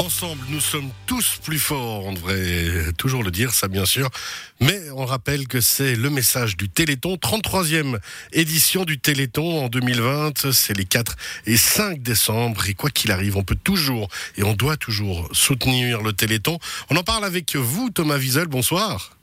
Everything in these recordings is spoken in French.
Ensemble, nous sommes tous plus forts, on devrait toujours le dire, ça bien sûr. Mais on rappelle que c'est le message du Téléthon, 33e édition du Téléthon en 2020. C'est les 4 et 5 décembre. Et quoi qu'il arrive, on peut toujours et on doit toujours soutenir le Téléthon. On en parle avec vous, Thomas Wiesel. Bonsoir.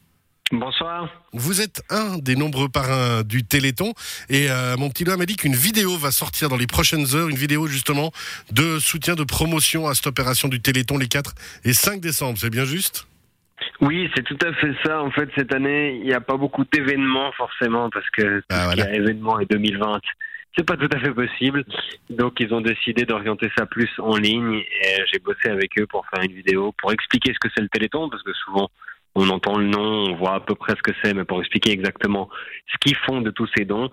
Bonsoir. Vous êtes un des nombreux parrains du Téléthon et euh, mon petit doigt m'a dit qu'une vidéo va sortir dans les prochaines heures, une vidéo justement de soutien, de promotion à cette opération du Téléthon les 4 et 5 décembre, c'est bien juste? Oui, c'est tout à fait ça. En fait, cette année, il n'y a pas beaucoup d'événements forcément parce que tout Ah, ce qui voilà. est événement est 2020. C'est pas tout à fait possible. Donc, ils ont décidé d'orienter ça plus en ligne et j'ai bossé avec eux pour faire une vidéo pour expliquer ce que c'est le Téléthon parce que souvent, on entend le nom, on voit à peu près ce que c'est, mais pour expliquer exactement ce qu'ils font de tous ces dons.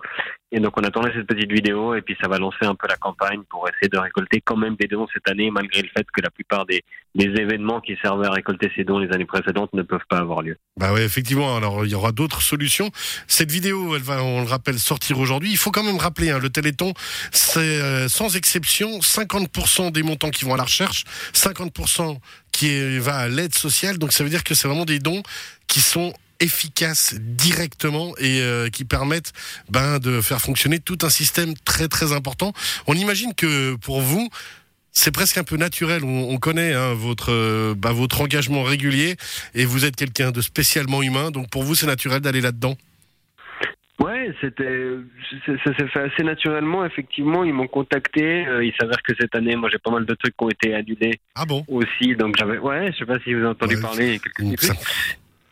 Et donc, on a tourné cette petite vidéo et puis ça va lancer un peu la campagne pour essayer de récolter quand même des dons cette année, malgré le fait que la plupart des, événements qui servaient à récolter ces dons les années précédentes ne peuvent pas avoir lieu. Bah ouais, effectivement. Alors il y aura d'autres solutions. Cette vidéo, elle va, on le rappelle, sortir aujourd'hui. Il faut quand même rappeler, hein, le Téléthon, c'est euh, sans exception 50% des montants qui vont à la recherche, 50% qui va à l'aide sociale. Donc ça veut dire que c'est vraiment des dons qui sont efficaces directement et euh, qui permettent ben, de faire fonctionner tout un système très très important. On imagine que pour vous, c'est presque un peu naturel. On, on connaît hein, votre euh, bah, votre engagement régulier et vous êtes quelqu'un de spécialement humain. Donc pour vous, c'est naturel d'aller là-dedans? Ouais, c'était, ça s'est fait assez naturellement. Effectivement, ils m'ont contacté. Euh, il s'avère que cette année, moi, j'ai pas mal de trucs qui ont été annulés Ah bon? aussi. Donc j'avais, ouais, je sais pas si vous avez entendu Ouais, parler. quelques ça-.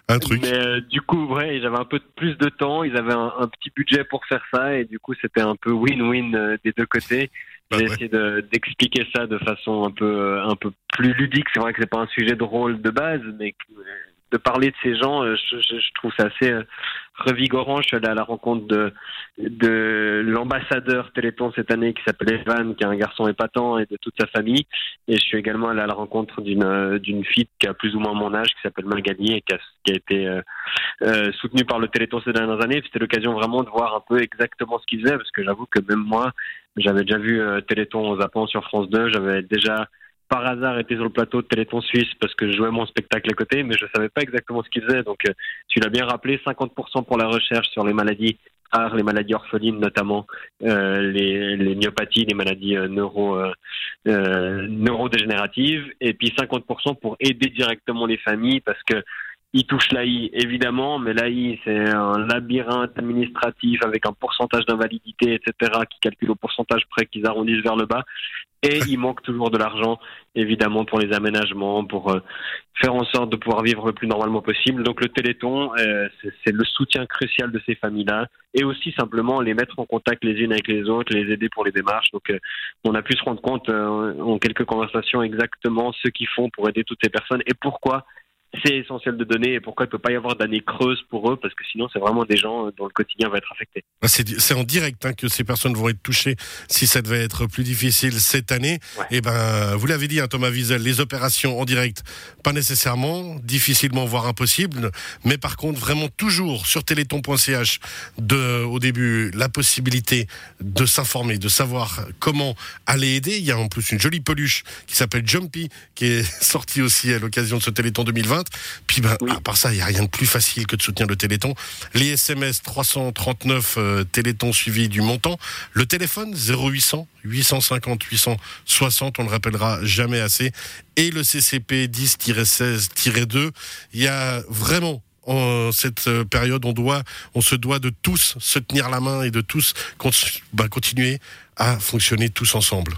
Un truc. Mais euh, du coup, ouais, j'avais un peu plus de temps. Ils avaient un, un petit budget pour faire ça, et du coup, c'était un peu win-win euh, des deux côtés. Bah J'ai ouais. essayé de- d'expliquer ça de façon un peu, un peu plus ludique. C'est vrai que c'est pas un sujet de rôle de base, mais de parler de ces gens, euh, je, trouve ça assez euh, revigorant. Je suis allé à la rencontre de, de l'ambassadeur Téléthon cette année qui s'appelle Evan, qui est un garçon épatant et de toute sa famille. Et je suis également allé à la rencontre d'une euh, fille qui a plus ou moins mon âge, qui s'appelle Magali et qui a, été soutenue par le Téléthon ces dernières années. C'était l'occasion vraiment de voir un peu exactement ce qu'il faisait, parce que j'avoue que même moi, j'avais déjà vu Téléthon aux Zappans sur France 2. J'avais déjà par hasard été sur le plateau de Téléthon Suisse parce que je jouais mon spectacle à côté, mais je savais pas exactement ce qu'il faisait. Donc, euh, tu l'as bien rappelé, 50% pour la recherche sur les maladies rares, les maladies orphelines notamment, euh, les, myopathies, les maladies euh, neuro, neurodégénératives, et puis 50% pour aider directement les familles parce que il touche l'AI évidemment, mais l'AI c'est un labyrinthe administratif avec un pourcentage d'invalidité, etc., qui calcule au pourcentage près qu'ils arrondissent vers le bas. Et il manque toujours de l'argent, évidemment, pour les aménagements, pour euh, faire en sorte de pouvoir vivre le plus normalement possible. Donc le Téléthon, euh, c'est le soutien crucial de ces familles-là, et aussi simplement les mettre en contact les unes avec les autres, les aider pour les démarches. Donc euh, on a pu se rendre compte en quelques conversations exactement ce qu'ils font pour aider toutes ces personnes et pourquoi c'est essentiel de donner et pourquoi il peut pas y avoir d'années creuses pour eux parce que sinon c'est vraiment des gens euh, dont le quotidien va être affecté. Bah, C'est c'est en direct hein, que ces personnes vont être touchées si ça devait être plus difficile cette année. Ouais. Et ben, vous l'avez dit, hein, Thomas Wiesel, les opérations en direct, pas nécessairement, difficilement voire impossible, mais par contre vraiment toujours sur téléthon.ch de au début la possibilité de s'informer, de savoir comment aller aider. Il y a en plus une jolie peluche qui s'appelle Jumpy qui est sortie aussi à l'occasion de ce Téléthon 2020. Puis ben, Oui. à part ça, il y a rien de plus facile que de soutenir le Téléthon. Les SMS 339 euh, Téléthon suivi du montant. Le téléphone 0800 850 860, on ne le rappellera jamais assez. Et le CCP 10-16-2. Il y a vraiment en cette euh, période, on doit, on se doit de tous se tenir la main et de tous bah, continuer à fonctionner tous ensemble.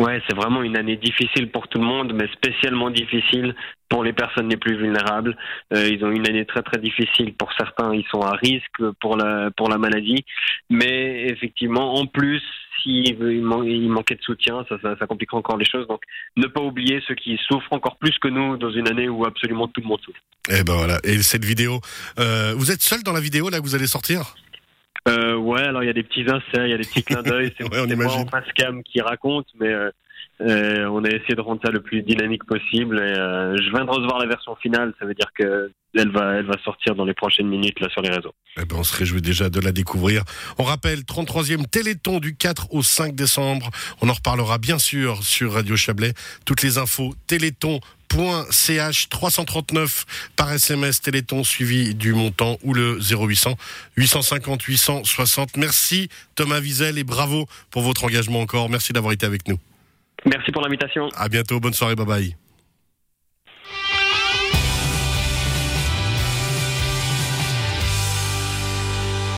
Ouais, c'est vraiment une année difficile pour tout le monde, mais spécialement difficile pour les personnes les plus vulnérables. Euh, ils ont une année très très difficile. Pour certains, ils sont à risque pour la pour la maladie, mais effectivement, en plus, s'il il man- il manquait de soutien, ça, ça, compliquera encore les choses. Donc, ne pas oublier ceux qui souffrent encore plus que nous dans une année où absolument tout le monde souffre. Et ben voilà. Et cette vidéo, euh, vous êtes seul dans la vidéo là que vous allez sortir? Euh, ouais, alors il y a des petits inserts, il y a des petits clins d'œil. C'est Ouais, moi en face cam qui raconte, mais euh, on a essayé de rendre ça le plus dynamique possible. Et, je viens de recevoir la version finale, ça veut dire que elle va, elle va sortir dans les prochaines minutes là sur les réseaux. Eh ben, on se réjouit déjà de la découvrir. On rappelle 33e Téléthon du 4 au 5 décembre. On en reparlera bien sûr sur Radio Chablais. Toutes les infos téléthon 339 par SMS Téléthon suivi du montant ou le 0800 850 860. Merci Thomas Wiesel et bravo pour votre engagement encore. Merci d'avoir été avec nous. Merci pour l'invitation. À bientôt. Bonne soirée. Bye bye.